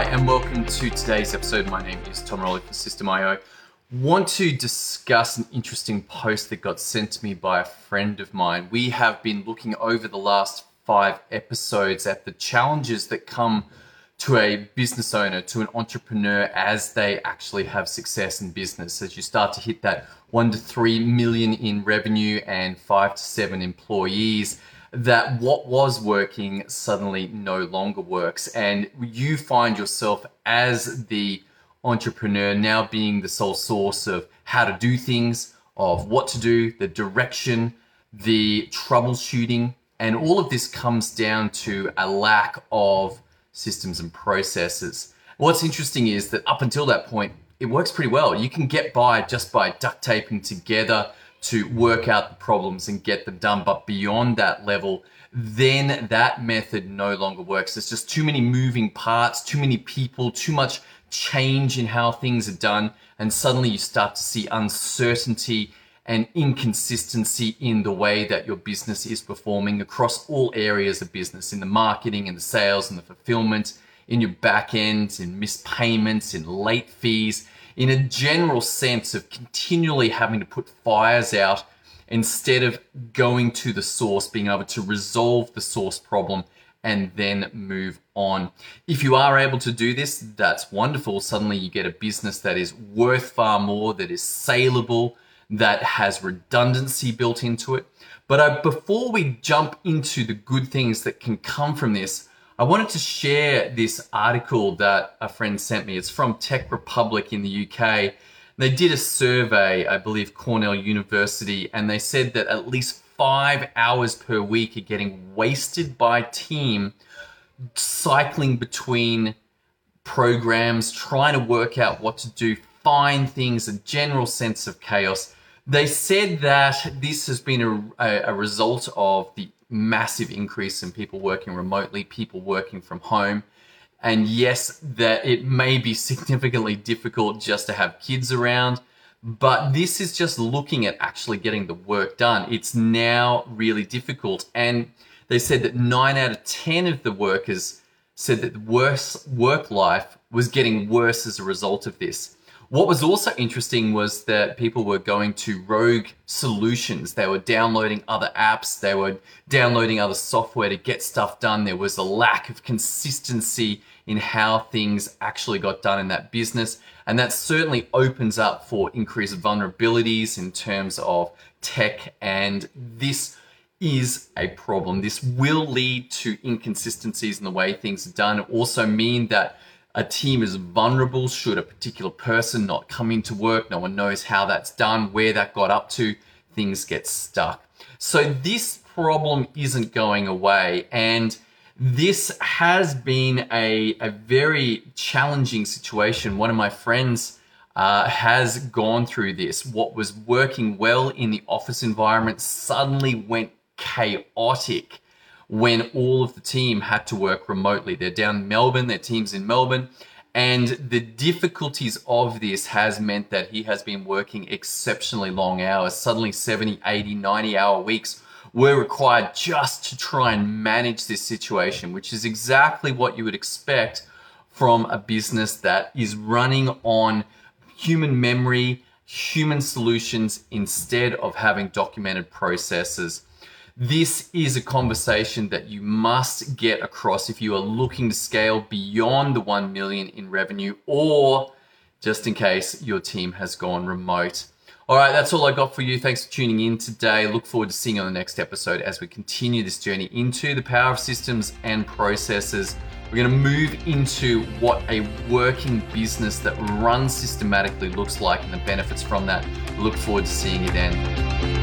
and welcome to today's episode. My name is Tom Rowley for System.io. Want to discuss an interesting post that got sent to me by a friend of mine. We have been looking over the last five episodes at the challenges that come to a business owner, to an entrepreneur as they actually have success in business. As you start to hit that one to three million in revenue and five to seven employees, that what was working suddenly no longer works. And you find yourself as the entrepreneur now being the sole source of how to do things, of what to do, the direction, the troubleshooting. And all of this comes down to a lack of systems and processes. What's interesting is that up until that point, it works pretty well. You can get by just by duct taping together to work out the problems and get them done. But beyond that level, then that method no longer works. There's just too many moving parts, too many people, too much change in how things are done. And suddenly you start to see uncertainty and inconsistency in the way that your business is performing across all areas of business in the marketing and the sales and the fulfillment, in your back end, in missed payments, in late fees in a general sense of continually having to put fires out instead of going to the source, being able to resolve the source problem and then move on. If you are able to do this, that's wonderful. Suddenly you get a business that is worth far more, that is saleable, that has redundancy built into it. But uh, before we jump into the good things that can come from this, I wanted to share this article that a friend sent me. It's from Tech Republic in the UK. They did a survey, I believe Cornell University, and they said that at least five hours per week are getting wasted by team cycling between programs, trying to work out what to do, find things, a general sense of chaos. They said that this has been a, a, result of the massive increase in people working remotely, people working from home. And yes, that it may be significantly difficult just to have kids around, but this is just looking at actually getting the work done. It's now really difficult. And they said that nine out of 10 of the workers said that the worse work life was getting worse as a result of this. What was also interesting was that people were going to rogue solutions. They were downloading other apps, they were downloading other software to get stuff done. There was a lack of consistency in how things actually got done in that business. And that certainly opens up for increased vulnerabilities in terms of tech. And this is a problem. This will lead to inconsistencies in the way things are done. It also mean that a team is vulnerable should a particular person not come into work. No one knows how that's done, where that got up to. Things get stuck. So this problem isn't going away. And this has been a, a very challenging situation. One of my friends uh, has gone through this. What was working well in the office environment suddenly went chaotic when all of the team had to work remotely. They're down in Melbourne, their team's in Melbourne. And the difficulties of this has meant that he has been working exceptionally long hours. Suddenly 70, 80, 90 hour weeks were required just to try and manage this situation, which is exactly what you would expect from a business that is running on human memory, human solutions instead of having documented processes. This is a conversation that you must get across if you are looking to scale beyond the 1 million in revenue or just in case your team has gone remote. All right, that's all I got for you. Thanks for tuning in today. Look forward to seeing you on the next episode as we continue this journey into the power of systems and processes. We're going to move into what a working business that runs systematically looks like and the benefits from that. Look forward to seeing you then.